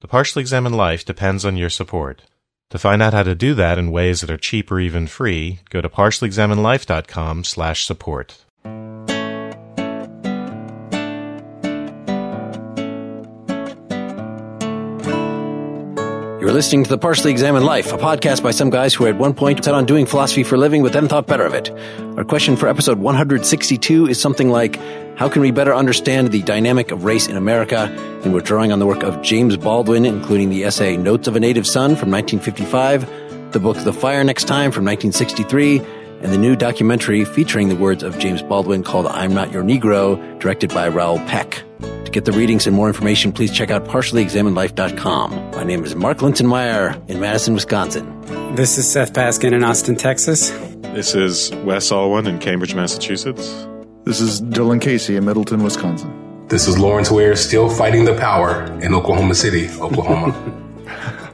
The Partially Examined Life depends on your support. To find out how to do that in ways that are cheap or even free, go to partiallyexaminedlife.com slash support. You're listening to The Partially Examined Life, a podcast by some guys who at one point set on doing philosophy for a living but then thought better of it. Our question for episode 162 is something like, how can we better understand the dynamic of race in America? And we're drawing on the work of James Baldwin, including the essay Notes of a Native Son from 1955, the book The Fire Next Time from 1963, and the new documentary featuring the words of James Baldwin called I'm Not Your Negro, directed by Raoul Peck. To get the readings and more information, please check out partiallyexaminedlife.com. My name is Mark Linsenmayer in Madison, Wisconsin. This is Seth Paskin in Austin, Texas. This is Wes Alwan in Cambridge, Massachusetts. This is Dylan Casey in Middleton, Wisconsin. This is Lawrence Ware still fighting the power in Oklahoma City, Oklahoma.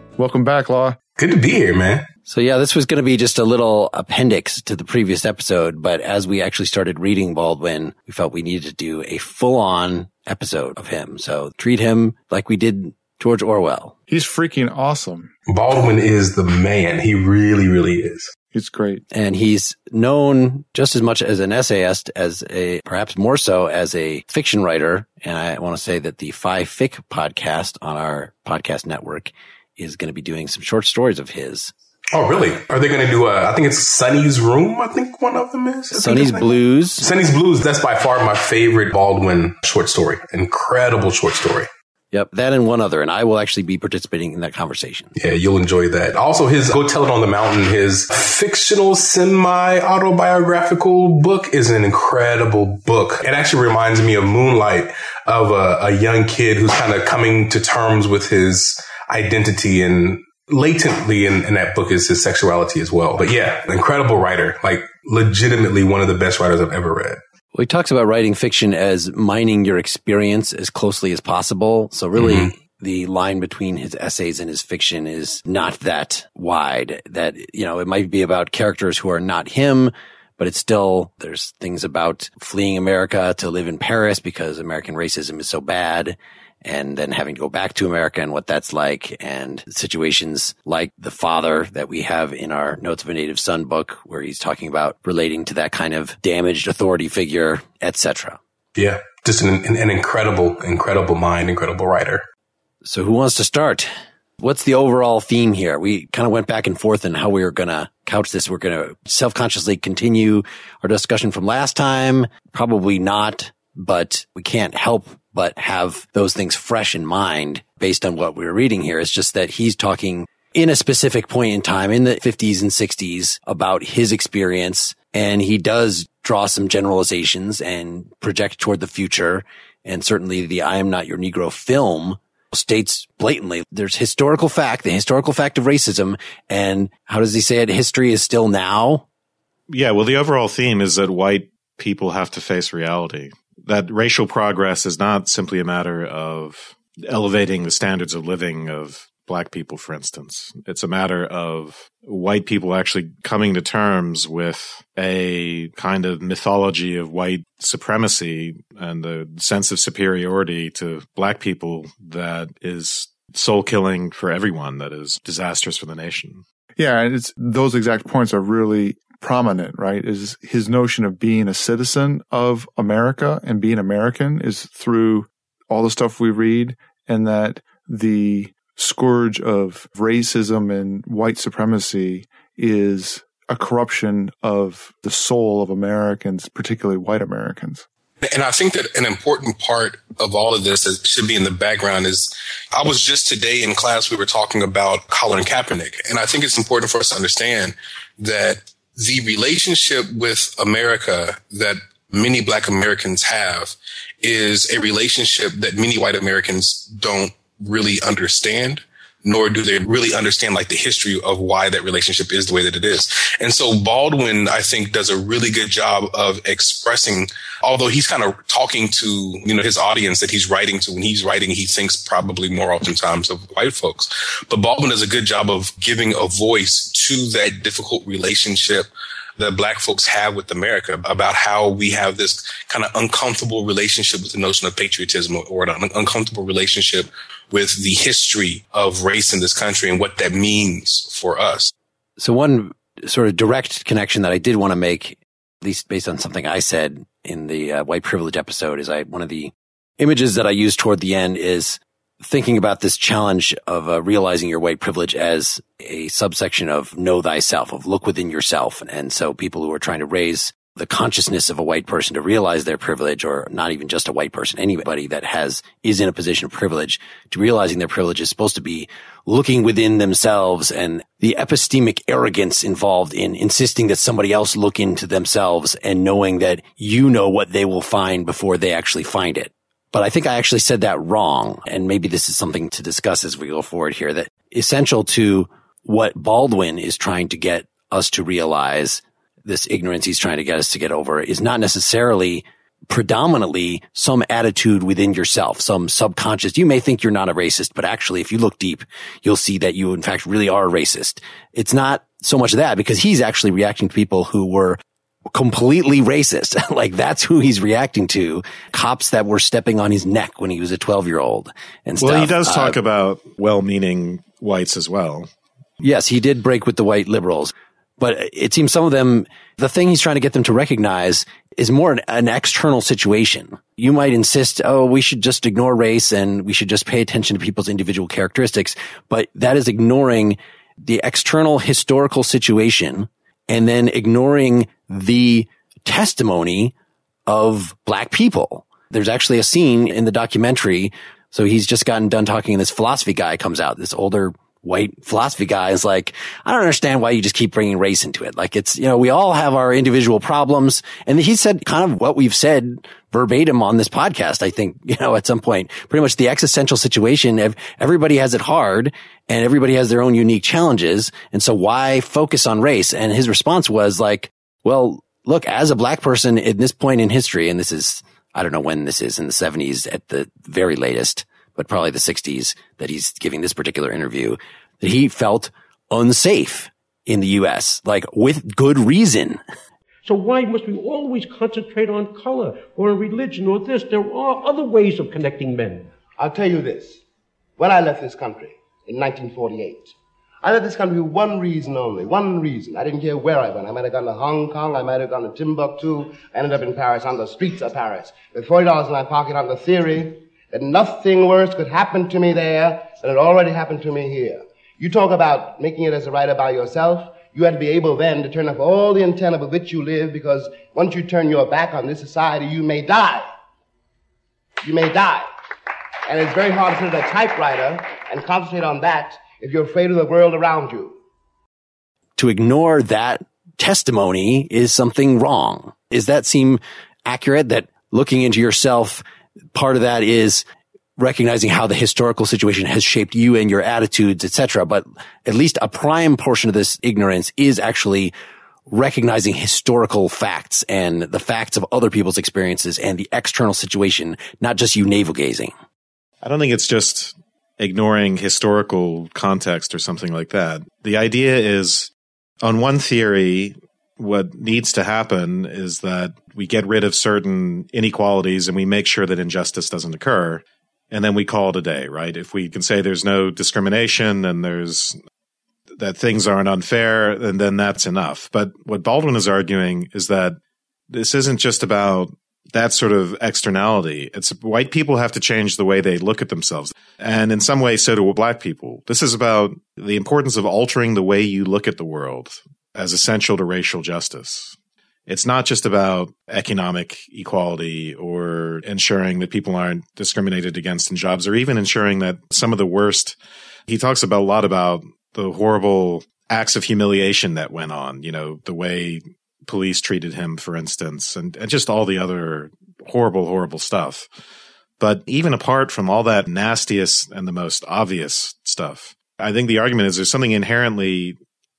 Welcome back, Law. Good to be here, man. So yeah, this was going to be just a little appendix to the previous episode, but as we actually started reading Baldwin, we felt we needed to do a full on episode of him. So treat him like we did George Orwell. He's freaking awesome. Baldwin is the man. He really, really is. He's great. And he's known just as much as an essayist as a, perhaps more so as a fiction writer. And I want to say that the Phi Fic podcast on our podcast network is going to be doing some short stories of his. Oh, really? Are they going to do a, I think it's Sonny's Room, I think one of them is. Sonny's Blues. Sonny's Blues. That's by far my favorite Baldwin short story. Incredible short story. Yep, that and one other, and I will actually be participating in that conversation. Yeah, you'll enjoy that. Also, his Go Tell It on the Mountain, his fictional semi autobiographical book is an incredible book. It actually reminds me of Moonlight of a, a young kid who's kind of coming to terms with his identity and latently in, in that book is his sexuality as well. But yeah, incredible writer, like legitimately one of the best writers I've ever read. Well, he talks about writing fiction as mining your experience as closely as possible. So really, mm-hmm. the line between his essays and his fiction is not that wide that, you know, it might be about characters who are not him, but it's still, there's things about fleeing America to live in Paris because American racism is so bad and then having to go back to America and what that's like and situations like the father that we have in our Notes of a Native Son book where he's talking about relating to that kind of damaged authority figure, etc. Yeah. Just an, an incredible, incredible mind, incredible writer. So who wants to start? What's the overall theme here? We kind of went back and forth in how we were going to couch this. We're going to self-consciously continue our discussion from last time. Probably not, but we can't help but have those things fresh in mind based on what we are reading here. It's just that he's talking in a specific point in time in the 50s and 60s about his experience. And he does draw some generalizations and project toward the future. And certainly the I am not your Negro film states blatantly there's historical fact, the historical fact of racism. And how does he say it? History is still now. Yeah. Well, the overall theme is that white people have to face reality that racial progress is not simply a matter of elevating the standards of living of black people, for instance. It's a matter of white people actually coming to terms with a kind of mythology of white supremacy and the sense of superiority to black people that is soul killing for everyone, that is disastrous for the nation. Yeah, and it's those exact points are really prominent, right? Is his notion of being a citizen of America and being American is through all the stuff we read and that the scourge of racism and white supremacy is a corruption of the soul of Americans, particularly white Americans. And I think that an important part of all of this that should be in the background is I was just today in class, we were talking about Colin Kaepernick. And I think it's important for us to understand that the relationship with America that many black Americans have is a relationship that many white Americans don't really understand nor do they really understand like the history of why that relationship is the way that it is. And so Baldwin, I think, does a really good job of expressing, although he's kind of talking to, you know, his audience that he's writing to. When he's writing, he thinks probably more oftentimes of white folks. But Baldwin does a good job of giving a voice to that difficult relationship that black folks have with America about how we have this kind of uncomfortable relationship with the notion of patriotism or an uncomfortable relationship with the history of race in this country and what that means for us. So one sort of direct connection that I did want to make, at least based on something I said in the uh, white privilege episode, is I one of the images that I use toward the end is thinking about this challenge of uh, realizing your white privilege as a subsection of know thyself, of look within yourself. And so people who are trying to raise the consciousness of a white person to realize their privilege or not even just a white person, anybody that has, is in a position of privilege to realizing their privilege is supposed to be looking within themselves and the epistemic arrogance involved in insisting that somebody else look into themselves and knowing that you know what they will find before they actually find it. But I think I actually said that wrong. And maybe this is something to discuss as we go forward here that essential to what Baldwin is trying to get us to realize this ignorance he's trying to get us to get over is not necessarily predominantly some attitude within yourself, some subconscious. You may think you're not a racist, but actually, if you look deep, you'll see that you, in fact, really are a racist. It's not so much that because he's actually reacting to people who were completely racist. like that's who he's reacting to. Cops that were stepping on his neck when he was a 12 year old and stuff. Well, he does talk uh, about well meaning whites as well. Yes, he did break with the white liberals. But it seems some of them, the thing he's trying to get them to recognize is more an, an, external situation. You might insist, oh, we should just ignore race and we should just pay attention to people's individual characteristics. But that is ignoring the external historical situation and then ignoring the testimony of black people. There's actually a scene in the documentary. So he's just gotten done talking and this philosophy guy comes out, this older white philosophy guy is like, I don't understand why you just keep bringing race into it. Like it's, you know, we all have our individual problems. And he said kind of what we've said verbatim on this podcast. I think, you know, at some point, pretty much the existential situation of everybody has it hard and everybody has their own unique challenges. And so why focus on race? And his response was like, well, look, as a black person at this point in history, and this is, I don't know when this is in the seventies at the very latest, but probably the 60s that he's giving this particular interview, that he felt unsafe in the U.S., like with good reason. So why must we always concentrate on color or on religion or this? There are other ways of connecting men. I'll tell you this. When I left this country in 1948, I left this country for one reason only, one reason. I didn't care where I went. I might have gone to Hong Kong, I might have gone to Timbuktu, I ended up in Paris, on the streets of Paris, with $40 in my pocket on the theory that nothing worse could happen to me there than had already happened to me here. You talk about making it as a writer by yourself. You had to be able then to turn off all the antenna with which you live because once you turn your back on this society, you may die. You may die. And it's very hard to sit at a typewriter and concentrate on that if you're afraid of the world around you. To ignore that testimony is something wrong. Does that seem accurate that looking into yourself part of that is recognizing how the historical situation has shaped you and your attitudes, etc. But at least a prime portion of this ignorance is actually recognizing historical facts and the facts of other people's experiences and the external situation, not just you navel gazing. I don't think it's just ignoring historical context or something like that. The idea is on one theory, what needs to happen is that we get rid of certain inequalities and we make sure that injustice doesn't occur. And then we call it a day, right? If we can say there's no discrimination and there's that things aren't unfair, and then that's enough. But what Baldwin is arguing is that this isn't just about that sort of externality. It's white people have to change the way they look at themselves. And in some ways, so do black people. This is about the importance of altering the way you look at the world as essential to racial justice. It's not just about economic equality or ensuring that people aren't discriminated against in jobs or even ensuring that some of the worst, he talks about a lot about the horrible acts of humiliation that went on, you know, the way police treated him, for instance, and, and just all the other horrible, horrible stuff. But even apart from all that nastiest and the most obvious stuff, I think the argument is there's something inherently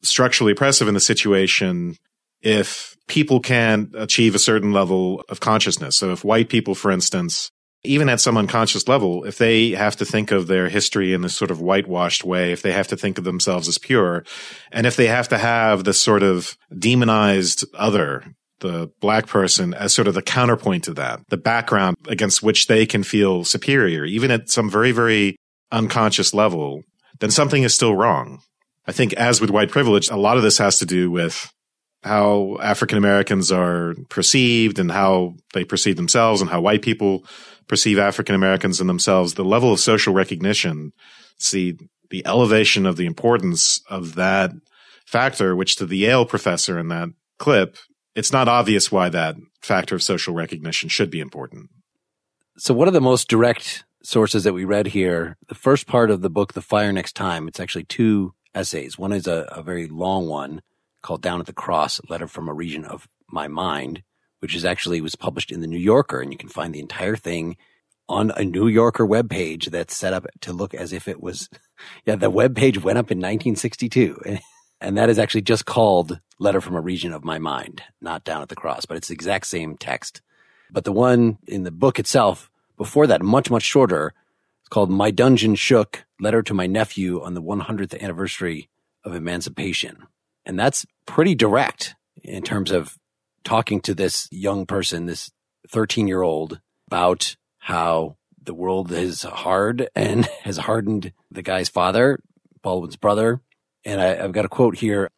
structurally oppressive in the situation if people can achieve a certain level of consciousness. So if white people, for instance, even at some unconscious level, if they have to think of their history in this sort of whitewashed way, if they have to think of themselves as pure, and if they have to have this sort of demonized other, the black person as sort of the counterpoint to that, the background against which they can feel superior, even at some very, very unconscious level, then something is still wrong. I think as with white privilege, a lot of this has to do with how African Americans are perceived and how they perceive themselves and how white people perceive African Americans and themselves, the level of social recognition, see the elevation of the importance of that factor, which to the Yale professor in that clip, it's not obvious why that factor of social recognition should be important. So one of the most direct sources that we read here, the first part of the book, The Fire Next Time, it's actually two essays. One is a, a very long one called Down at the Cross, a letter from a region of my mind, which is actually was published in the New Yorker, and you can find the entire thing on a New Yorker web page that's set up to look as if it was, yeah, the web page went up in 1962. And that is actually just called Letter from a Region of My Mind, not Down at the Cross, but it's the exact same text. But the one in the book itself, before that, much, much shorter, it's called My Dungeon Shook, Letter to My Nephew on the 100th Anniversary of Emancipation. And that's pretty direct in terms of talking to this young person, this 13 year old about how the world is hard and has hardened the guy's father, Baldwin's brother. And I, have got a quote here.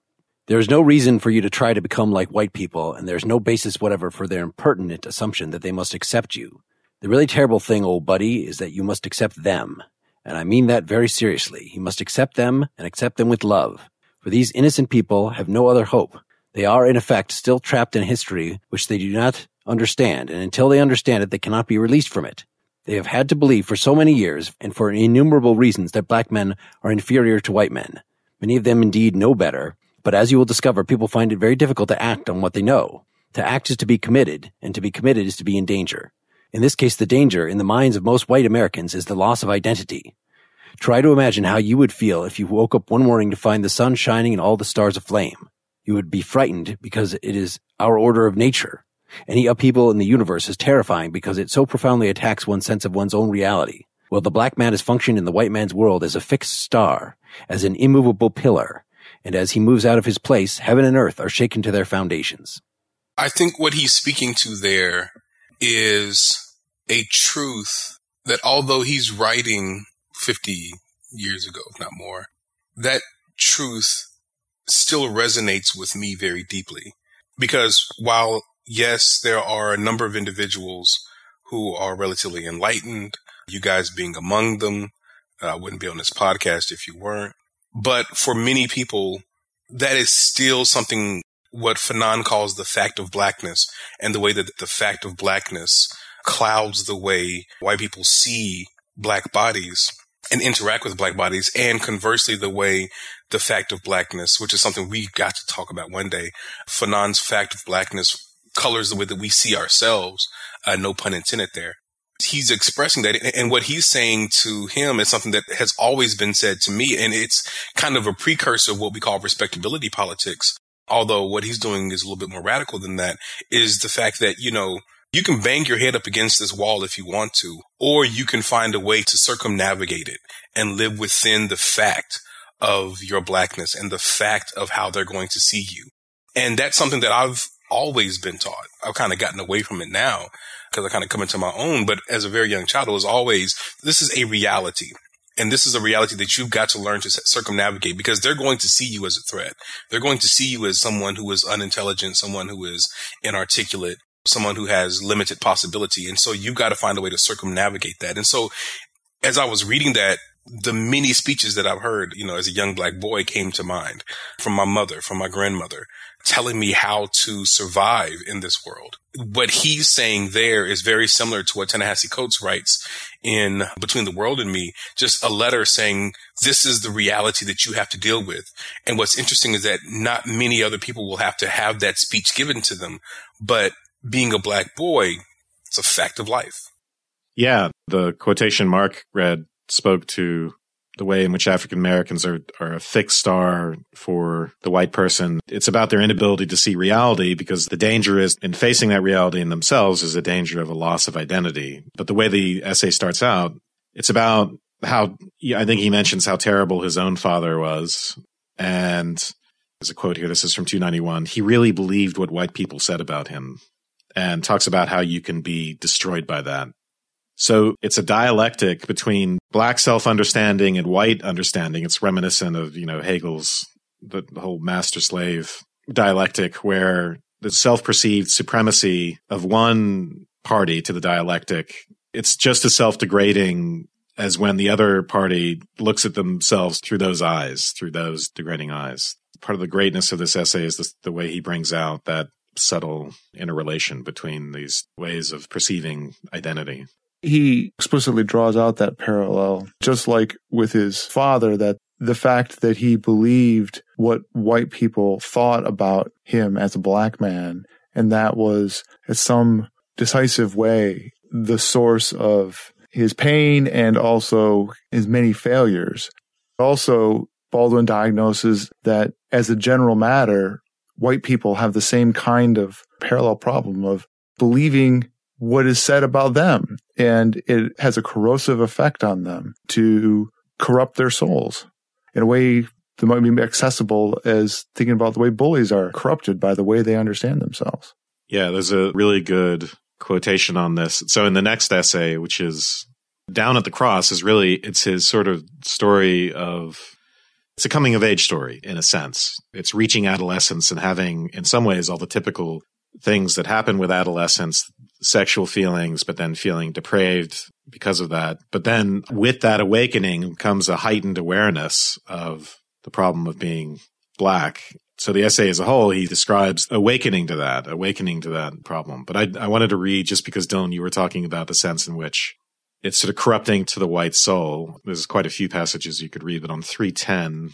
There's no reason for you to try to become like white people, and there's no basis whatever for their impertinent assumption that they must accept you. The really terrible thing, old buddy, is that you must accept them. And I mean that very seriously. You must accept them and accept them with love. For these innocent people have no other hope. They are, in effect, still trapped in history which they do not understand, and until they understand it, they cannot be released from it. They have had to believe for so many years, and for innumerable reasons, that black men are inferior to white men. Many of them indeed know better, but as you will discover, people find it very difficult to act on what they know. To act is to be committed, and to be committed is to be in danger. In this case, the danger, in the minds of most white Americans, is the loss of identity. Try to imagine how you would feel if you woke up one morning to find the sun shining and all the stars aflame you would be frightened because it is our order of nature. Any upheaval in the universe is terrifying because it so profoundly attacks one's sense of one's own reality. Well, the black man is functioned in the white man's world as a fixed star, as an immovable pillar, and as he moves out of his place, heaven and earth are shaken to their foundations. I think what he's speaking to there is a truth that although he's writing 50 years ago, if not more, that truth still resonates with me very deeply because while yes, there are a number of individuals who are relatively enlightened, you guys being among them, uh, I uh, wouldn't be on this podcast if you weren't. But for many people, that is still something what Fanon calls the fact of blackness and the way that the fact of blackness clouds the way white people see black bodies and interact with black bodies and conversely the way the fact of blackness, which is something we got to talk about one day. Fanon's fact of blackness colors the way that we see ourselves. Uh, no pun intended there. He's expressing that. And what he's saying to him is something that has always been said to me. And it's kind of a precursor of what we call respectability politics. Although what he's doing is a little bit more radical than that is the fact that, you know, you can bang your head up against this wall if you want to, or you can find a way to circumnavigate it and live within the fact of your blackness and the fact of how they're going to see you. And that's something that I've always been taught. I've kind of gotten away from it now because I kind of come into my own. But as a very young child, it was always, this is a reality. And this is a reality that you've got to learn to circumnavigate because they're going to see you as a threat. They're going to see you as someone who is unintelligent, someone who is inarticulate, someone who has limited possibility. And so you've got to find a way to circumnavigate that. And so as I was reading that, the many speeches that I've heard, you know, as a young black boy came to mind from my mother, from my grandmother, telling me how to survive in this world. What he's saying there is very similar to what Ta-Nehisi Coates writes in Between the World and Me, just a letter saying, this is the reality that you have to deal with. And what's interesting is that not many other people will have to have that speech given to them, but being a black boy, it's a fact of life. Yeah, the quotation Mark read spoke to the way in which African Americans are, are a fixed star for the white person. It's about their inability to see reality because the danger is in facing that reality in themselves is a danger of a loss of identity. But the way the essay starts out, it's about how I think he mentions how terrible his own father was. And there's a quote here. This is from 291. He really believed what white people said about him and talks about how you can be destroyed by that. So it's a dialectic between black self-understanding and white understanding. It's reminiscent of, you know, Hegel's, the, whole master slave dialectic where the self-perceived supremacy of one party to the dialectic, it's just as self-degrading as when the other party looks at themselves through those eyes, through those degrading eyes. Part of the greatness of this essay is this, the way he brings out that subtle interrelation between these ways of perceiving identity he explicitly draws out that parallel, just like with his father, that the fact that he believed what white people thought about him as a black man, and that was in some decisive way the source of his pain and also his many failures. Also, Baldwin diagnoses that as a general matter, white people have the same kind of parallel problem of believing what is said about them. And it has a corrosive effect on them to corrupt their souls in a way that might be accessible as thinking about the way bullies are corrupted by the way they understand themselves. Yeah, there's a really good quotation on this. So in the next essay, which is Down at the Cross, is really it's his sort of story of it's a coming of age story in a sense. It's reaching adolescence and having in some ways all the typical things that happen with adolescence sexual feelings, but then feeling depraved because of that. But then with that awakening comes a heightened awareness of the problem of being black. So the essay as a whole, he describes awakening to that, awakening to that problem. But I, I wanted to read just because Dylan, you were talking about the sense in which it's sort of corrupting to the white soul. There's quite a few passages you could read, but on 310,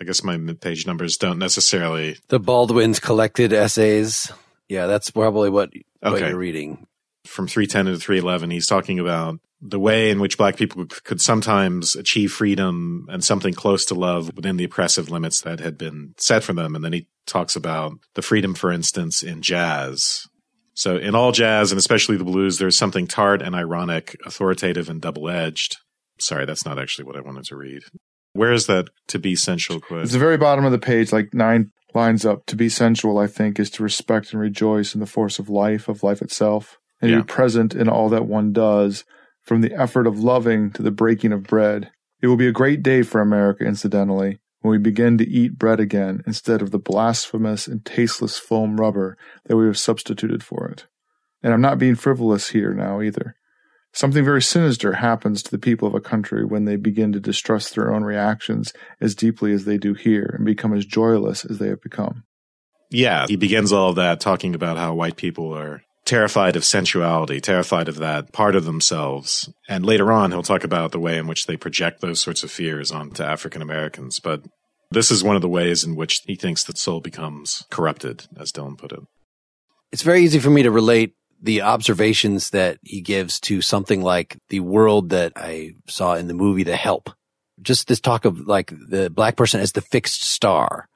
I guess my page numbers don't necessarily. The Baldwin's collected essays. Yeah, that's probably what, what you're reading. From 310 to 311, he's talking about the way in which black people could sometimes achieve freedom and something close to love within the oppressive limits that had been set for them. And then he talks about the freedom, for instance, in jazz. So in all jazz and especially the blues, there's something tart and ironic, authoritative and double edged. Sorry, that's not actually what I wanted to read. Where is that to be sensual quote? It's the very bottom of the page, like nine lines up. To be sensual, I think, is to respect and rejoice in the force of life, of life itself, and yeah. be present in all that one does, from the effort of loving to the breaking of bread. It will be a great day for America, incidentally, when we begin to eat bread again instead of the blasphemous and tasteless foam rubber that we have substituted for it. And I'm not being frivolous here now either. Something very sinister happens to the people of a country when they begin to distrust their own reactions as deeply as they do here and become as joyless as they have become. Yeah, he begins all of that talking about how white people are terrified of sensuality, terrified of that part of themselves. And later on, he'll talk about the way in which they project those sorts of fears onto African Americans. But this is one of the ways in which he thinks the soul becomes corrupted, as Dylan put it. It's very easy for me to relate the observations that he gives to something like the world that I saw in the movie The Help. Just this talk of like the black person as the fixed star.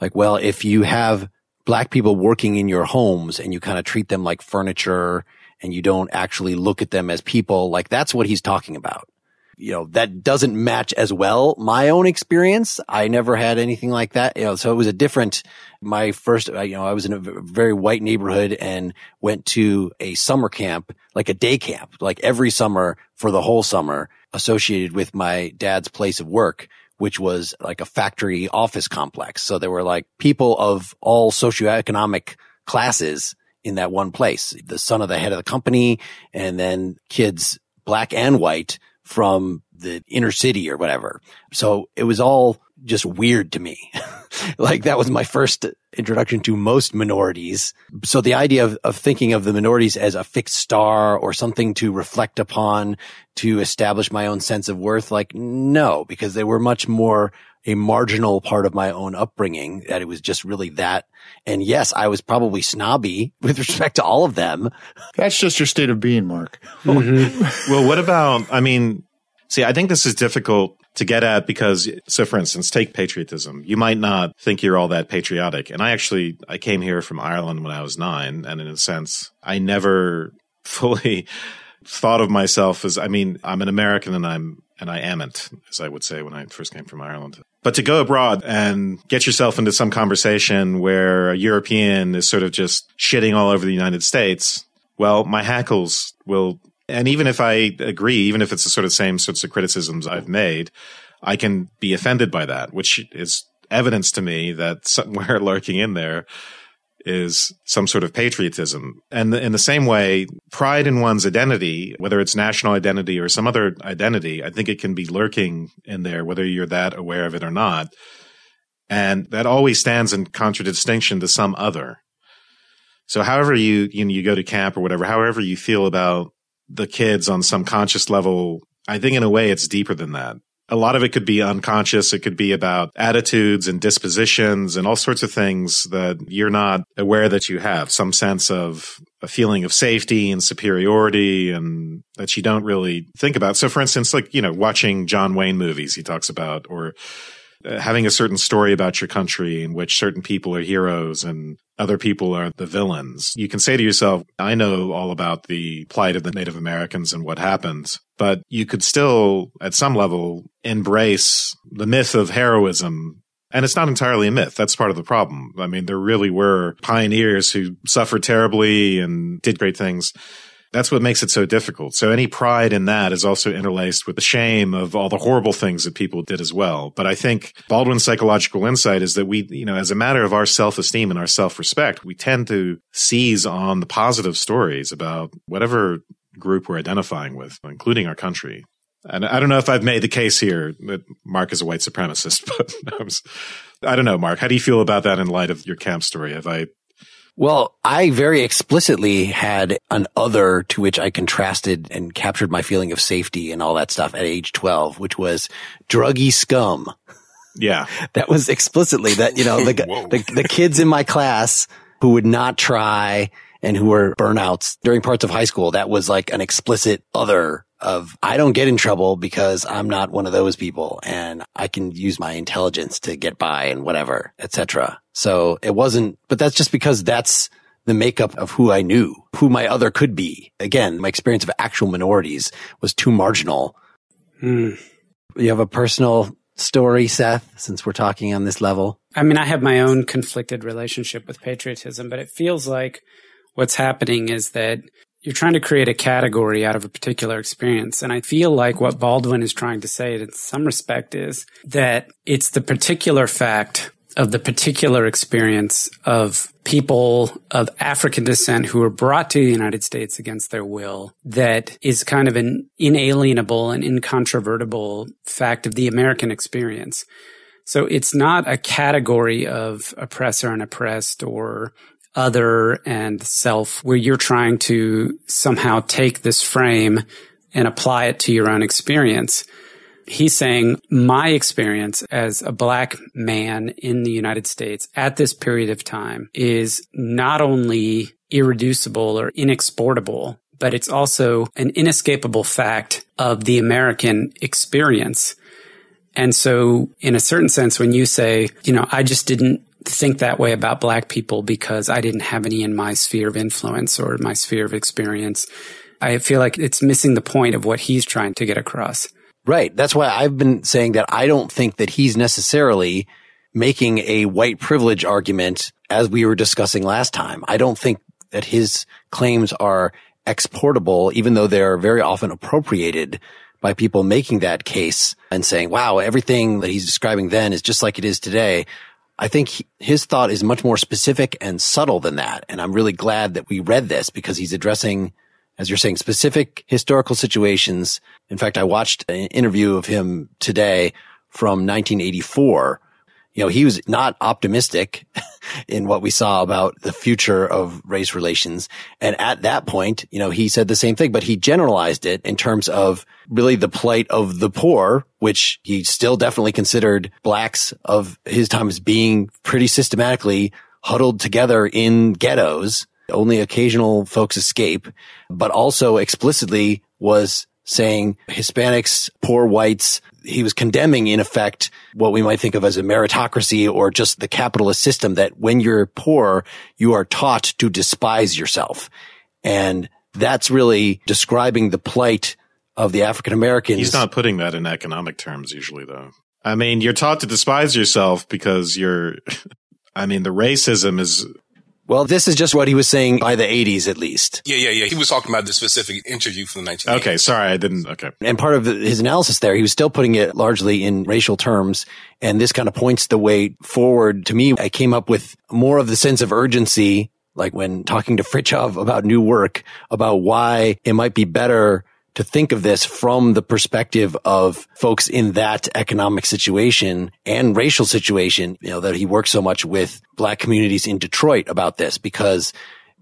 Like, well, if you have black people working in your homes and you kind of treat them like furniture and you don't actually look at them as people, like that's what he's talking about you know, that doesn't match as well my own experience. I never had anything like that. You know, so it was a different, my first, uh, you know, I was in a very white neighborhood and went to a summer camp, like a day camp, like every summer for the whole summer associated with my dad's place of work, which was like a factory office complex. So there were like people of all socioeconomic classes in that one place, the son of the head of the company and then kids, black and white from the inner city or whatever. So it was all just weird to me. like that was my first introduction to most minorities. So the idea of, of thinking of the minorities as a fixed star or something to reflect upon to establish my own sense of worth, like no, because they were much more a marginal part of my own upbringing that it was just really that. And yes, I was probably snobby with respect to all of them. That's just your state of being, Mark. Mm-hmm. well, what about, I mean, see, I think this is difficult to get at because, so for instance, take patriotism. You might not think you're all that patriotic. And I actually, I came here from Ireland when I was nine. And in a sense, I never fully thought of myself as, I mean, I'm an American and I'm, and I amn't, as I would say when I first came from Ireland. But to go abroad and get yourself into some conversation where a European is sort of just shitting all over the United States, well, my hackles will, and even if I agree, even if it's the sort of same sorts of criticisms I've made, I can be offended by that, which is evidence to me that somewhere lurking in there is some sort of patriotism. And in the same way, pride in one's identity, whether it's national identity or some other identity, I think it can be lurking in there, whether you're that aware of it or not. And that always stands in contradistinction to some other. So however you, you, know, you go to camp or whatever, however you feel about the kids on some conscious level, I think in a way it's deeper than that a lot of it could be unconscious. It could be about attitudes and dispositions and all sorts of things that you're not aware that you have some sense of a feeling of safety and superiority and that you don't really think about. So for instance, like, you know, watching John Wayne movies, he talks about, or Uh, having a certain story about your country in which certain people are heroes and other people are the villains. You can say to yourself, I know all about the plight of the Native Americans and what happened, but you could still, at some level, embrace the myth of heroism and it's not entirely a myth. That's part of the problem. I mean, there really were pioneers who suffered terribly and did great things. That's what makes it so difficult. So any pride in that is also interlaced with the shame of all the horrible things that people did as well. But I think Baldwin's psychological insight is that we, you know, as a matter of our self-esteem and our self-respect, we tend to seize on the positive stories about whatever group we're identifying with, including our country. And I don't know if I've made the case here that Mark is a white supremacist, but I don't know, Mark. How do you feel about that in light of your camp story? Have I well, I very explicitly had an other to which I contrasted and captured my feeling of safety and all that stuff at age 12, which was druggy scum. Yeah. that was explicitly that, you know, the, the, the kids in my class who would not try and who were burnouts during parts of high school. That was like an explicit other of I don't get in trouble because I'm not one of those people and I can use my intelligence to get by and whatever, etc. So it wasn't, but that's just because that's the makeup of who I knew, who my other could be. Again, my experience of actual minorities was too marginal. Hmm. You have a personal story, Seth, since we're talking on this level? I mean, I have my own conflicted relationship with patriotism, but it feels like what's happening is that you're trying to create a category out of a particular experience. And I feel like what Baldwin is trying to say in some respect is that it's the particular fact of the particular experience of people of African descent who were brought to the United States against their will that is kind of an inalienable and incontrovertible fact of the American experience. So it's not a category of oppressor and oppressed or other and self where you're trying to somehow take this frame and apply it to your own experience. He's saying my experience as a black man in the United States at this period of time is not only irreducible or inexportable, but it's also an inescapable fact of the American experience. And so in a certain sense, when you say, you know, I just didn't think that way about black people because I didn't have any in my sphere of influence or my sphere of experience. I feel like it's missing the point of what he's trying to get across. Right. That's why I've been saying that I don't think that he's necessarily making a white privilege argument as we were discussing last time. I don't think that his claims are exportable, even though they're very often appropriated by people making that case and saying, wow, everything that he's describing then is just like it is today. I think he, his thought is much more specific and subtle than that. And I'm really glad that we read this because he's addressing, as you're saying, specific historical situations. In fact, I watched an interview of him today from 1984 you know, he was not optimistic in what we saw about the future of race relations. And at that point, you know, he said the same thing, but he generalized it in terms of really the plight of the poor, which he still definitely considered blacks of his time as being pretty systematically huddled together in ghettos. Only occasional folks escape, but also explicitly was saying Hispanics, poor whites, he was condemning in effect what we might think of as a meritocracy or just the capitalist system that when you're poor, you are taught to despise yourself. And that's really describing the plight of the African Americans. He's not putting that in economic terms usually though. I mean, you're taught to despise yourself because you're, I mean, the racism is well, this is just what he was saying by the 80s, at least. Yeah, yeah, yeah. He was talking about the specific interview from the 1980s. Okay, sorry, I didn't. Okay. And part of his analysis there, he was still putting it largely in racial terms. And this kind of points the way forward to me. I came up with more of the sense of urgency, like when talking to Frithjof about new work, about why it might be better to think of this from the perspective of folks in that economic situation and racial situation, you know, that he works so much with black communities in Detroit about this because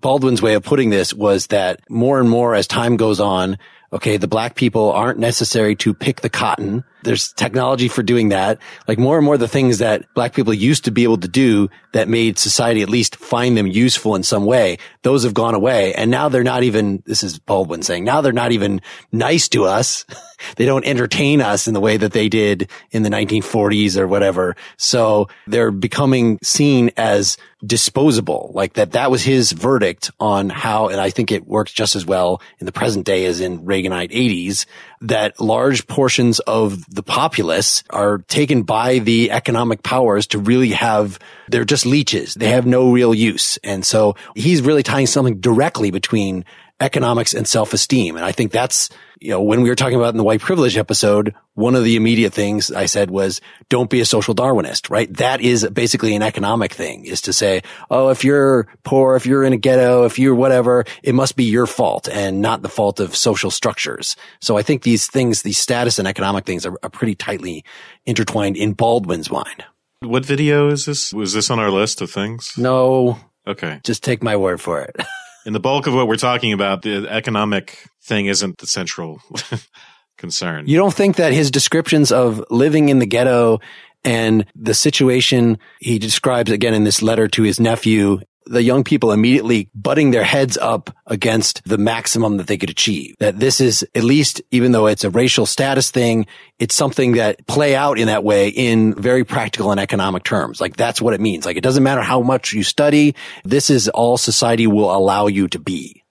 Baldwin's way of putting this was that more and more as time goes on, Okay. The black people aren't necessary to pick the cotton. There's technology for doing that. Like more and more the things that black people used to be able to do that made society at least find them useful in some way. Those have gone away. And now they're not even, this is Baldwin saying, now they're not even nice to us. they don't entertain us in the way that they did in the 1940s or whatever. So they're becoming seen as disposable. Like that, that was his verdict on how, and I think it works just as well in the present day as in Reaganite 80s, that large portions of the populace are taken by the economic powers to really have, they're just leeches. They have no real use. And so he's really tying something directly between economics and self-esteem. And I think that's, you know, when we were talking about in the white privilege episode, one of the immediate things I said was, don't be a social Darwinist, right? That is basically an economic thing is to say, oh, if you're poor, if you're in a ghetto, if you're whatever, it must be your fault and not the fault of social structures. So I think these things, these status and economic things are, are pretty tightly intertwined in Baldwin's mind. What video is this? Was this on our list of things? No. Okay. Just take my word for it. in the bulk of what we're talking about, the economic thing isn't the central concern. You don't think that his descriptions of living in the ghetto and the situation he describes again in this letter to his nephew the young people immediately butting their heads up against the maximum that they could achieve. That this is at least, even though it's a racial status thing, it's something that play out in that way in very practical and economic terms. Like that's what it means. Like it doesn't matter how much you study. This is all society will allow you to be.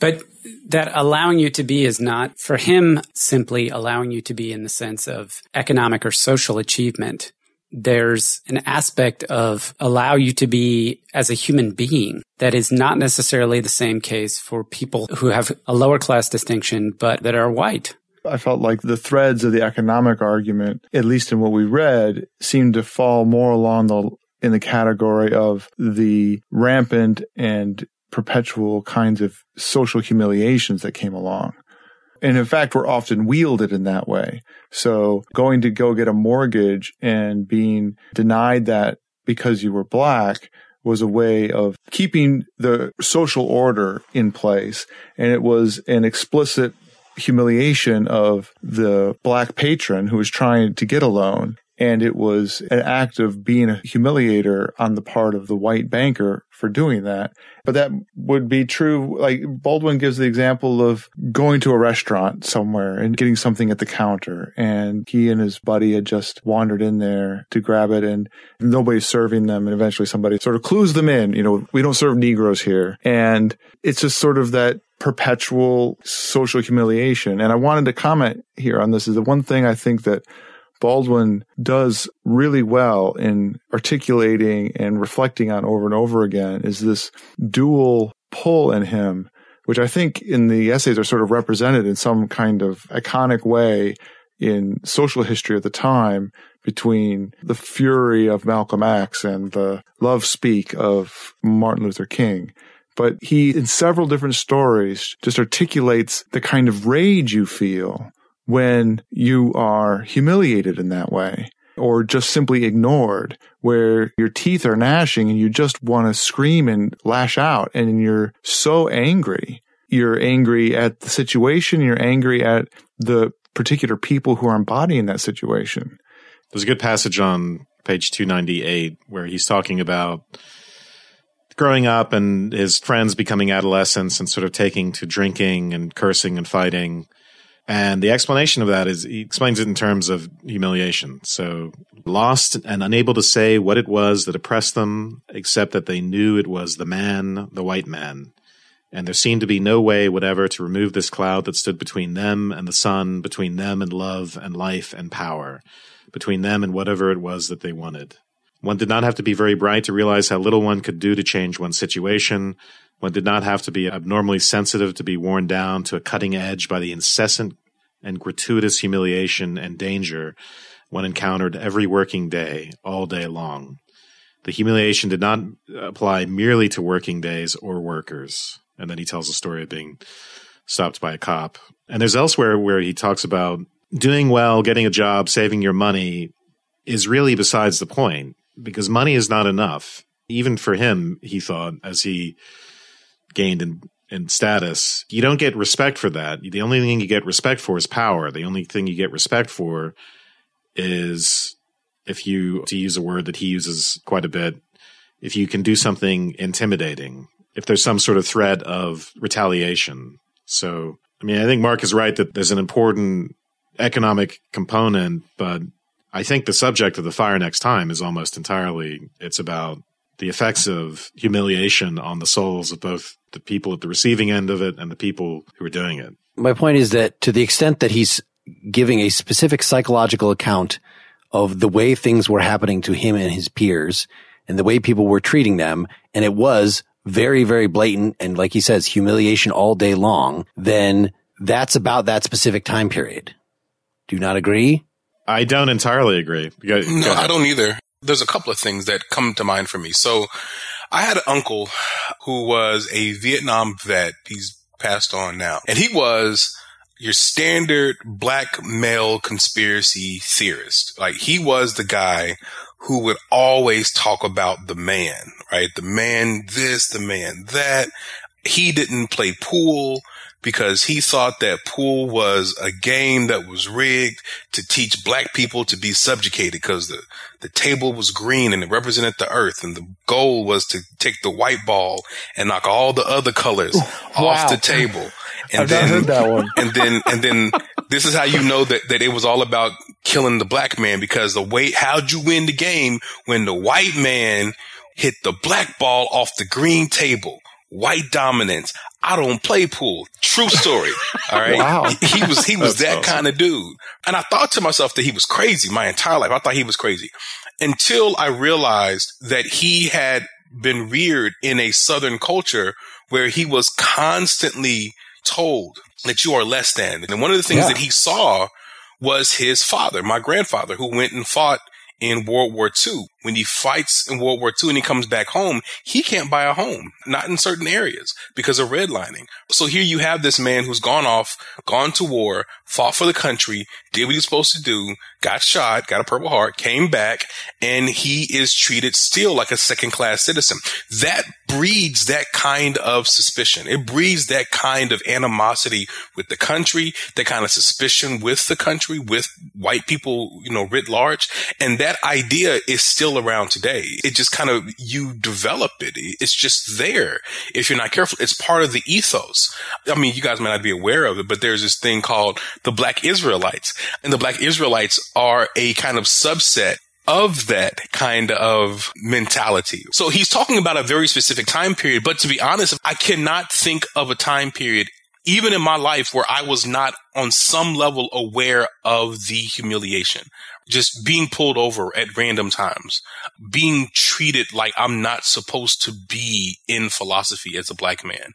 But that allowing you to be is not for him simply allowing you to be in the sense of economic or social achievement there's an aspect of allow you to be as a human being that is not necessarily the same case for people who have a lower class distinction, but that are white. I felt like the threads of the economic argument, at least in what we read, seemed to fall more along the in the category of the rampant and perpetual kinds of social humiliations that came along. And in fact, we're often wielded in that way. So going to go get a mortgage and being denied that because you were black was a way of keeping the social order in place. And it was an explicit humiliation of the black patron who was trying to get a loan. And it was an act of being a humiliator on the part of the white banker for doing that. But that would be true. Like Baldwin gives the example of going to a restaurant somewhere and getting something at the counter. And he and his buddy had just wandered in there to grab it and nobody's serving them. And eventually somebody sort of clues them in. You know, we don't serve Negroes here. And it's just sort of that perpetual social humiliation. And I wanted to comment here on this is the one thing I think that Baldwin does really well in articulating and reflecting on over and over again is this dual pull in him, which I think in the essays are sort of represented in some kind of iconic way in social history at the time between the fury of Malcolm X and the love speak of Martin Luther King. But he, in several different stories, just articulates the kind of rage you feel when you are humiliated in that way. or just simply ignored where your teeth are gnashing and you just want to scream and lash out and you're so angry. You're angry at the situation. You're angry at the particular people who are embodying that situation. There's a good passage on page 298 where he's talking about growing up and his friends becoming adolescents and sort of taking to drinking and cursing and fighting. And the explanation of that is he explains it in terms of humiliation. So lost and unable to say what it was that oppressed them, except that they knew it was the man, the white man. And there seemed to be no way whatever to remove this cloud that stood between them and the sun, between them and love and life and power, between them and whatever it was that they wanted. One did not have to be very bright to realize how little one could do to change one's situation. One did not have to be abnormally sensitive to be worn down to a cutting edge by the incessant and gratuitous humiliation and danger one encountered every working day, all day long. The humiliation did not apply merely to working days or workers. And then he tells a story of being stopped by a cop. And there's elsewhere where he talks about doing well, getting a job, saving your money is really besides the point because money is not enough. Even for him, he thought, as he gained in, in status, you don't get respect for that. The only thing you get respect for is power. The only thing you get respect for is if you, to use a word that he uses quite a bit, if you can do something intimidating, if there's some sort of threat of retaliation. So, I mean, I think Mark is right that there's an important economic component, but I think the subject of the fire next time is almost entirely it's about the effects of humiliation on the souls of both the people at the receiving end of it and the people who are doing it. My point is that to the extent that he's giving a specific psychological account of the way things were happening to him and his peers and the way people were treating them, and it was very, very blatant and like he says, humiliation all day long, then that's about that specific time period. Do you not agree? I don't entirely agree. Go, no, go I don't either. There's a couple of things that come to mind for me. So I had an uncle who was a Vietnam vet. He's passed on now. And he was your standard black male conspiracy theorist. Like he was the guy who would always talk about the man, right? The man this, the man that. He didn't play pool because he thought that pool was a game that was rigged to teach black people to be subjugated because the, the table was green and it represented the earth and the goal was to take the white ball and knock all the other colors wow. off the table. And I've then, heard that one. and then, and then this is how you know that, that it was all about killing the black man because the way, how'd you win the game when the white man hit the black ball off the green table? white dominance. I don't play pool. True story. All right. wow. He, was, he was that awesome. kind of dude. And I thought to myself that he was crazy my entire life. I thought he was crazy until I realized that he had been reared in a Southern culture where he was constantly told that you are less than. And one of the things yeah. that he saw was his father, my grandfather, who went and fought in World War II. When he fights in World War II and he comes back home, he can't buy a home, not in certain areas because of redlining. So here you have this man who's gone off, gone to war, fought for the country, did what he's supposed to do, got shot, got a purple heart, came back, and he is treated still like a second class citizen. That breeds that kind of suspicion. It breeds that kind of animosity with the country, that kind of suspicion with the country, with white people, you know, writ large. And that idea is still around today. It just kind of, you develop it. It's just there. If you're not careful, it's part of the ethos. I mean, you guys might not be aware of it, but there's this thing called the Black Israelites. And the Black Israelites are a kind of subset of that kind of mentality. So he's talking about a very specific time period. But to be honest, I cannot think of a time period, even in my life, where I was not on some level aware of the humiliation. Just being pulled over at random times, being treated like I'm not supposed to be in philosophy as a black man,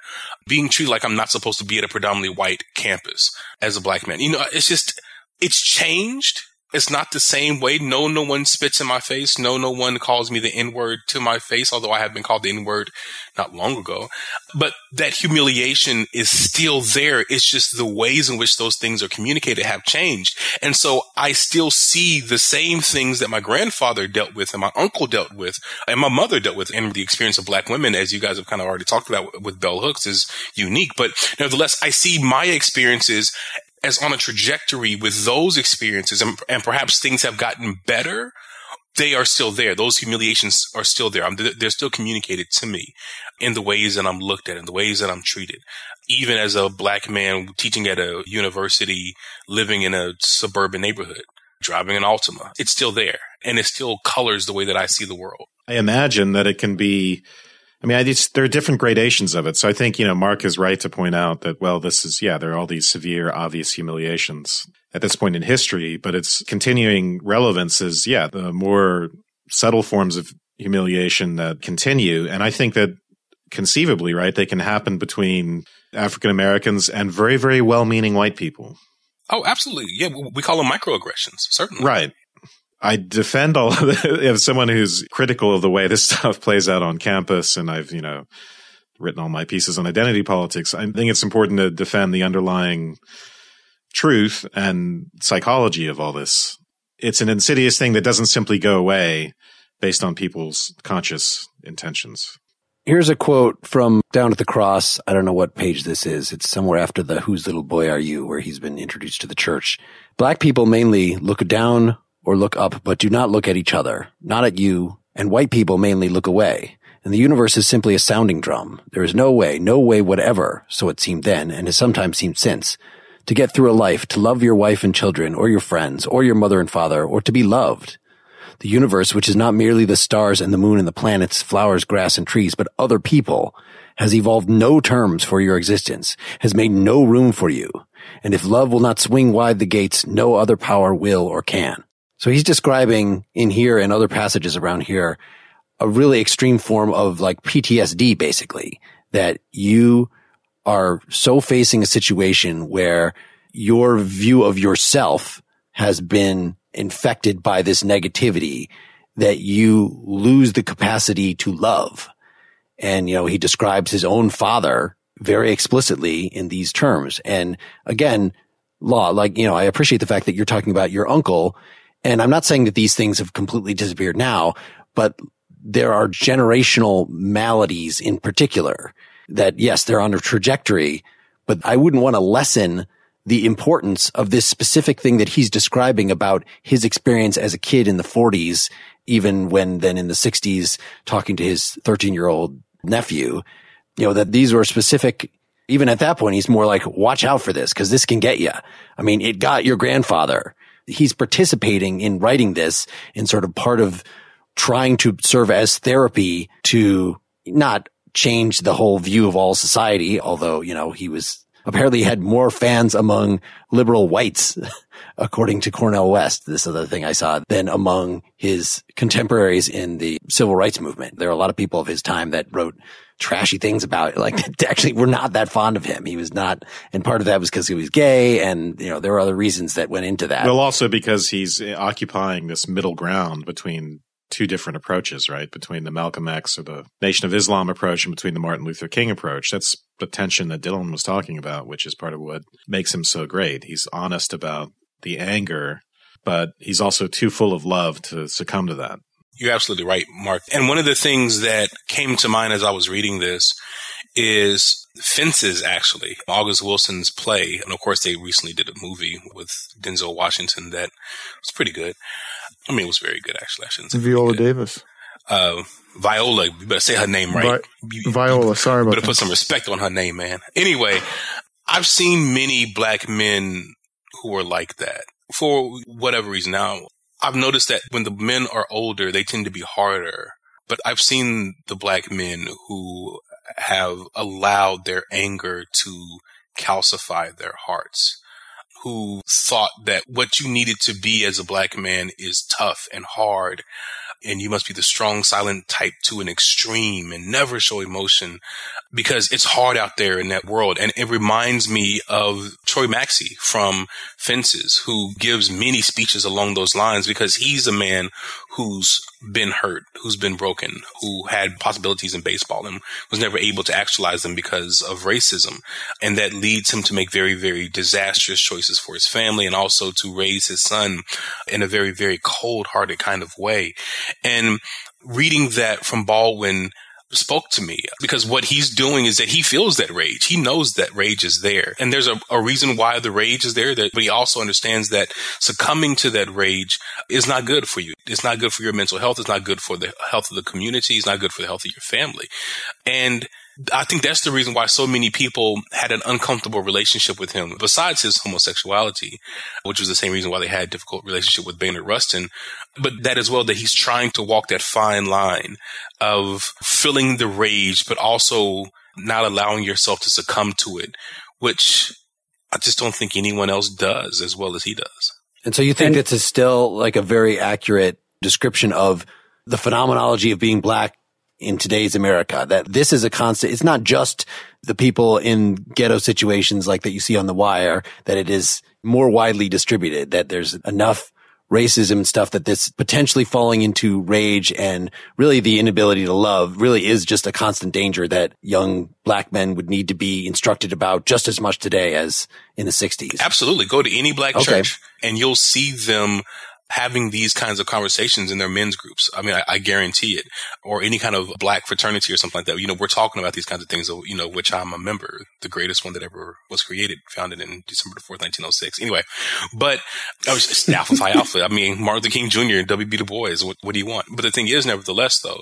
being treated like I'm not supposed to be at a predominantly white campus as a black man. You know, it's just, it's changed It's not the same way. No, no one spits in my face. No, no one calls me the N word to my face, although I have been called the N word not long ago. But that humiliation is still there. It's just the ways in which those things are communicated have changed. And so I still see the same things that my grandfather dealt with and my uncle dealt with and my mother dealt with. And the experience of black women, as you guys have kind of already talked about with Bell Hooks is unique. But nevertheless, I see my experiences as on a trajectory with those experiences and, and perhaps things have gotten better, they are still there. Those humiliations are still there. I'm, they're still communicated to me in the ways that I'm looked at, in the ways that I'm treated. Even as a black man teaching at a university, living in a suburban neighborhood, driving an Altima, it's still there and it still colors the way that I see the world. I imagine that it can be I mean, I just, there are different gradations of it. So I think, you know, Mark is right to point out that, well, this is, yeah, there are all these severe, obvious humiliations at this point in history, but its continuing relevance is, yeah, the more subtle forms of humiliation that continue. And I think that conceivably, right, they can happen between African Americans and very, very well meaning white people. Oh, absolutely. Yeah. We call them microaggressions, certainly. Right. I defend all of as someone who's critical of the way this stuff plays out on campus. And I've, you know, written all my pieces on identity politics. I think it's important to defend the underlying truth and psychology of all this. It's an insidious thing that doesn't simply go away based on people's conscious intentions. Here's a quote from Down at the Cross. I don't know what page this is. It's somewhere after the Whose Little Boy Are You, where he's been introduced to the church. Black people mainly look down or look up, but do not look at each other, not at you, and white people mainly look away. And the universe is simply a sounding drum. There is no way, no way whatever, so it seemed then, and has sometimes seemed since, to get through a life, to love your wife and children, or your friends, or your mother and father, or to be loved. The universe, which is not merely the stars and the moon and the planets, flowers, grass, and trees, but other people, has evolved no terms for your existence, has made no room for you. And if love will not swing wide the gates, no other power will or can. So he's describing in here and other passages around here a really extreme form of like PTSD, basically, that you are so facing a situation where your view of yourself has been infected by this negativity that you lose the capacity to love. And, you know, he describes his own father very explicitly in these terms. And again, Law, like, you know, I appreciate the fact that you're talking about your uncle and I'm not saying that these things have completely disappeared now, but there are generational maladies in particular that yes, they're on a trajectory, but I wouldn't want to lessen the importance of this specific thing that he's describing about his experience as a kid in the 40s, even when then in the 60s talking to his 13 year old nephew, you know, that these were specific. Even at that point, he's more like, watch out for this because this can get you. I mean, it got your grandfather he's participating in writing this in sort of part of trying to serve as therapy to not change the whole view of all society, although, you know, he was apparently had more fans among liberal whites, according to Cornel West. This other thing I saw than among his contemporaries in the civil rights movement. There are a lot of people of his time that wrote trashy things about like actually we're not that fond of him. He was not, and part of that was because he was gay, and you know there were other reasons that went into that. Well, also because he's eh, occupying this middle ground between two different approaches, right? Between the Malcolm X or the Nation of Islam approach and between the Martin Luther King approach. That's the tension that Dylan was talking about, which is part of what makes him so great. He's honest about the anger, but he's also too full of love to succumb to that. You're absolutely right, Mark. And one of the things that came to mind as I was reading this is Fences, actually, August Wilson's play. And of course, they recently did a movie with Denzel Washington that was pretty good. I mean, it was very good, actually. I shouldn't say Viola Davis. Uh, Viola, you better say her name right. Vi- Viola, sorry about better that. put some respect on her name, man. Anyway, I've seen many black men who are like that for whatever reason. Now, I've noticed that when the men are older, they tend to be harder. But I've seen the black men who have allowed their anger to calcify their hearts, who thought that what you needed to be as a black man is tough and hard. and you must be the strong, silent type to an extreme and never show emotion because it's hard out there in that world. And it reminds me of Troy Maxey from Fences, who gives many speeches along those lines because he's a man who's been hurt, who's been broken, who had possibilities in baseball and was never able to actualize them because of racism. And that leads him to make very, very disastrous choices for his family and also to raise his son in a very, very cold hearted kind of way. And reading that from Baldwin spoke to me because what he's doing is that he feels that rage. He knows that rage is there. And there's a, a reason why the rage is there, that, but he also understands that succumbing to that rage is not good for you. It's not good for your mental health. It's not good for the health of the community. It's not good for the health of your family. And I think that's the reason why so many people had an uncomfortable relationship with him, besides his homosexuality, which was the same reason why they had a difficult relationship with Bayard Rustin. But that as well, that he's trying to walk that fine line of feeling the rage, but also not allowing yourself to succumb to it, which I just don't think anyone else does as well as he does. And so you think this is still like a very accurate description of the phenomenology of being black in today's America, that this is a constant. It's not just the people in ghetto situations like that you see on the wire, that it is more widely distributed, that there's enough racism and stuff that this potentially falling into rage and really the inability to love really is just a constant danger that young black men would need to be instructed about just as much today as in the 60s. Absolutely. Go to any black okay. church and you'll see them having these kinds of conversations in their men's groups. I mean, I, I, guarantee it. Or any kind of black fraternity or something like that. You know, we're talking about these kinds of things, you know, which I'm a member, the greatest one that ever was created, founded in December the 4th, 1906. Anyway, but I was Alpha Phi Alpha. I mean, Martin Luther King Jr. and W.B. Du Bois. What, what do you want? But the thing is, nevertheless, though,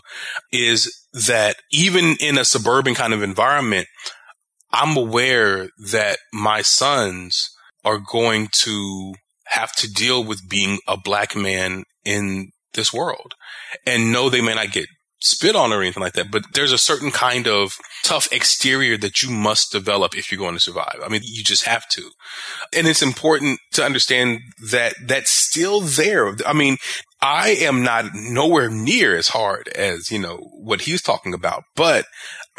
is that even in a suburban kind of environment, I'm aware that my sons are going to have to deal with being a black man in this world and know they may not get spit on or anything like that, but there's a certain kind of tough exterior that you must develop if you're going to survive. I mean, you just have to. And it's important to understand that that's still there. I mean, I am not nowhere near as hard as, you know, what he's talking about, but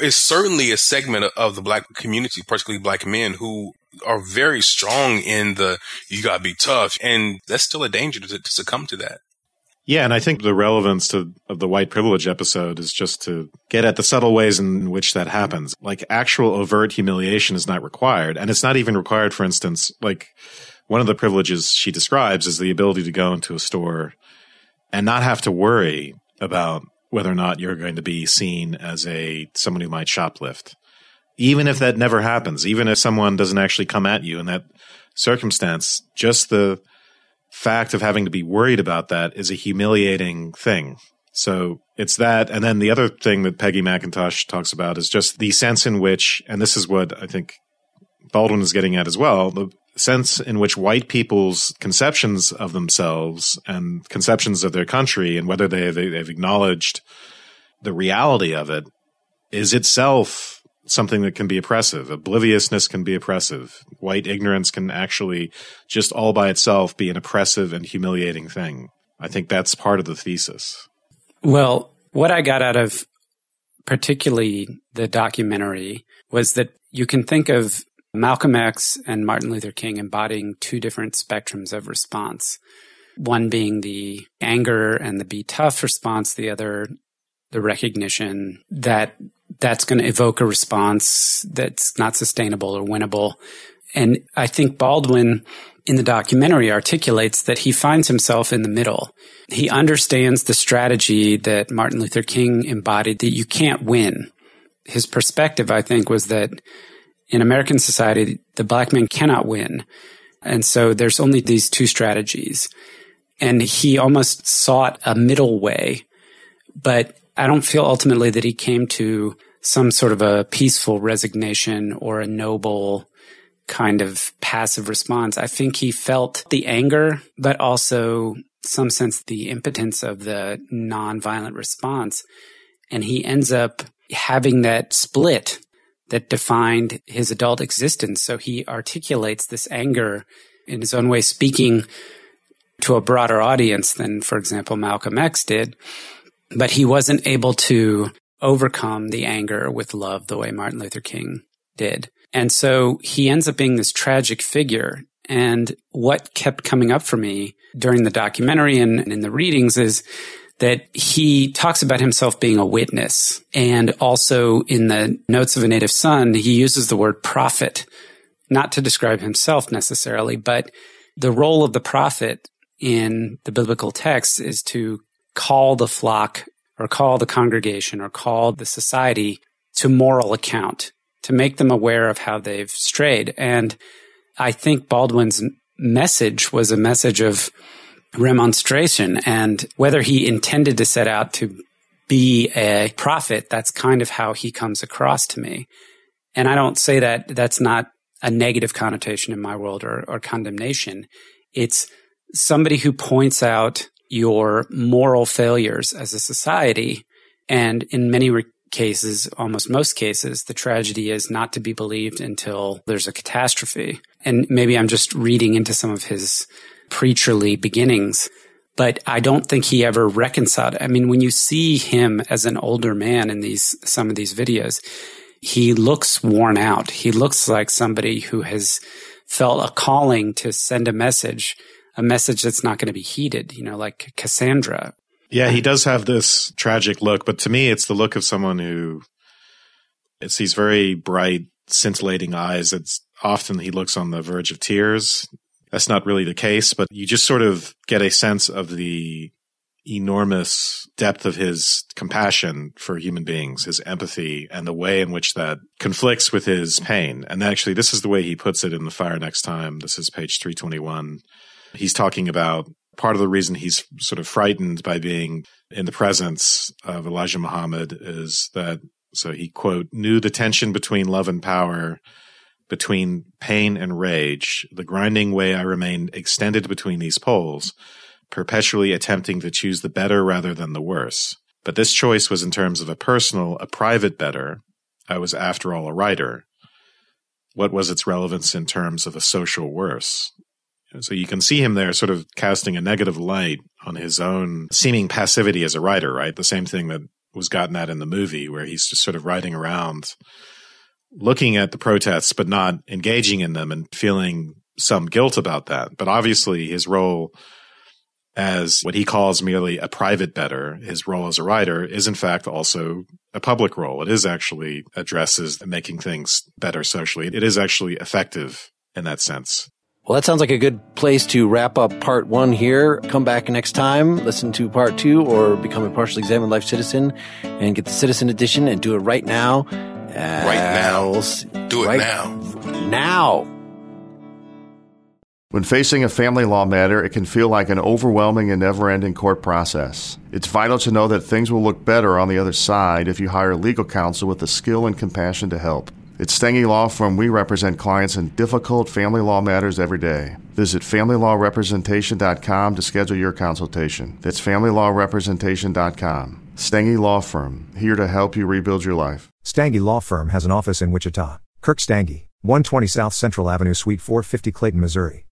it's certainly a segment of the black community, particularly black men who are very strong in the you got to be tough, and that's still a danger to, to, succumb to that. Yeah, and I think the relevance to, of the white privilege episode is just to get at the subtle ways in which that happens. Like actual overt humiliation is not required, and it's not even required. For instance, like one of the privileges she describes is the ability to go into a store and not have to worry about whether or not you're going to be seen as a someone who might shoplift even if that never happens, even if someone doesn't actually come at you in that circumstance, just the fact of having to be worried about that is a humiliating thing. So it's that. And then the other thing that Peggy McIntosh talks about is just the sense in which, and this is what I think Baldwin is getting at as well, the sense in which white people's conceptions of themselves and conceptions of their country and whether they have, they've acknowledged the reality of it is itself something that can be oppressive. Obliviousness can be oppressive. White ignorance can actually just all by itself be an oppressive and humiliating thing. I think that's part of the thesis. Well, what I got out of particularly the documentary was that you can think of Malcolm X and Martin Luther King embodying two different spectrums of response. One being the anger and the be tough response, the other, the recognition that that's going to evoke a response that's not sustainable or winnable. And I think Baldwin in the documentary articulates that he finds himself in the middle. He understands the strategy that Martin Luther King embodied that you can't win. His perspective, I think, was that in American society, the black man cannot win. And so there's only these two strategies. And he almost sought a middle way, but I don't feel ultimately that he came to some sort of a peaceful resignation or a noble kind of passive response. I think he felt the anger, but also some sense the impotence of the nonviolent response. And he ends up having that split that defined his adult existence. So he articulates this anger in his own way, speaking to a broader audience than, for example, Malcolm X did. But he wasn't able to overcome the anger with love the way Martin Luther King did. And so he ends up being this tragic figure. And what kept coming up for me during the documentary and, in the readings is that he talks about himself being a witness. And also in the Notes of a Native Son, he uses the word prophet, not to describe himself necessarily, but the role of the prophet in the biblical text is to call the flock or call the congregation or call the society to moral account, to make them aware of how they've strayed. And I think Baldwin's message was a message of remonstration and whether he intended to set out to be a prophet, that's kind of how he comes across to me. And I don't say that that's not a negative connotation in my world or, or condemnation. It's somebody who points out your moral failures as a society. And in many re- cases, almost most cases, the tragedy is not to be believed until there's a catastrophe. And maybe I'm just reading into some of his preacherly beginnings, but I don't think he ever reconciled. I mean, when you see him as an older man in these, some of these videos, he looks worn out. He looks like somebody who has felt a calling to send a message, a message that's not going to be heeded, you know, like Cassandra. Yeah, he does have this tragic look, but to me, it's the look of someone who it's these very bright, scintillating eyes. It's often he looks on the verge of tears. That's not really the case, but you just sort of get a sense of the enormous depth of his compassion for human beings, his empathy, and the way in which that conflicts with his pain. And actually, this is the way he puts it in The Fire Next Time. This is page 321. He's talking about part of the reason he's sort of frightened by being in the presence of Elijah Muhammad is that, so he quote, knew the tension between love and power between pain and rage, the grinding way I remained extended between these poles perpetually attempting to choose the better rather than the worse. But this choice was in terms of a personal, a private better. I was, after all, a writer. What was its relevance in terms of a social worse? So you can see him there sort of casting a negative light on his own seeming passivity as a writer, right? The same thing that was gotten at in the movie, where he's just sort of riding around looking at the protests, but not engaging in them and feeling some guilt about that. But obviously, his role as what he calls merely a private better, his role as a writer is in fact also a public role. It is actually addresses making things better socially. It is actually effective in that sense. Well, that sounds like a good place to wrap up part one here. Come back next time, listen to part two, or become a partially examined life citizen and get the citizen edition and do it right now. Right now. Do it right now. Now. When facing a family law matter, it can feel like an overwhelming and never ending court process. It's vital to know that things will look better on the other side if you hire legal counsel with the skill and compassion to help. At Stange Law Firm, we represent clients in difficult family law matters every day. Visit FamilyLawRepresentation.com to schedule your consultation. That's FamilyLawRepresentation.com. Stange Law Firm, here to help you rebuild your life. Stange Law Firm has an office in Wichita. Kirk Stange, 120 South Central Avenue, Suite 450, Clayton, Missouri.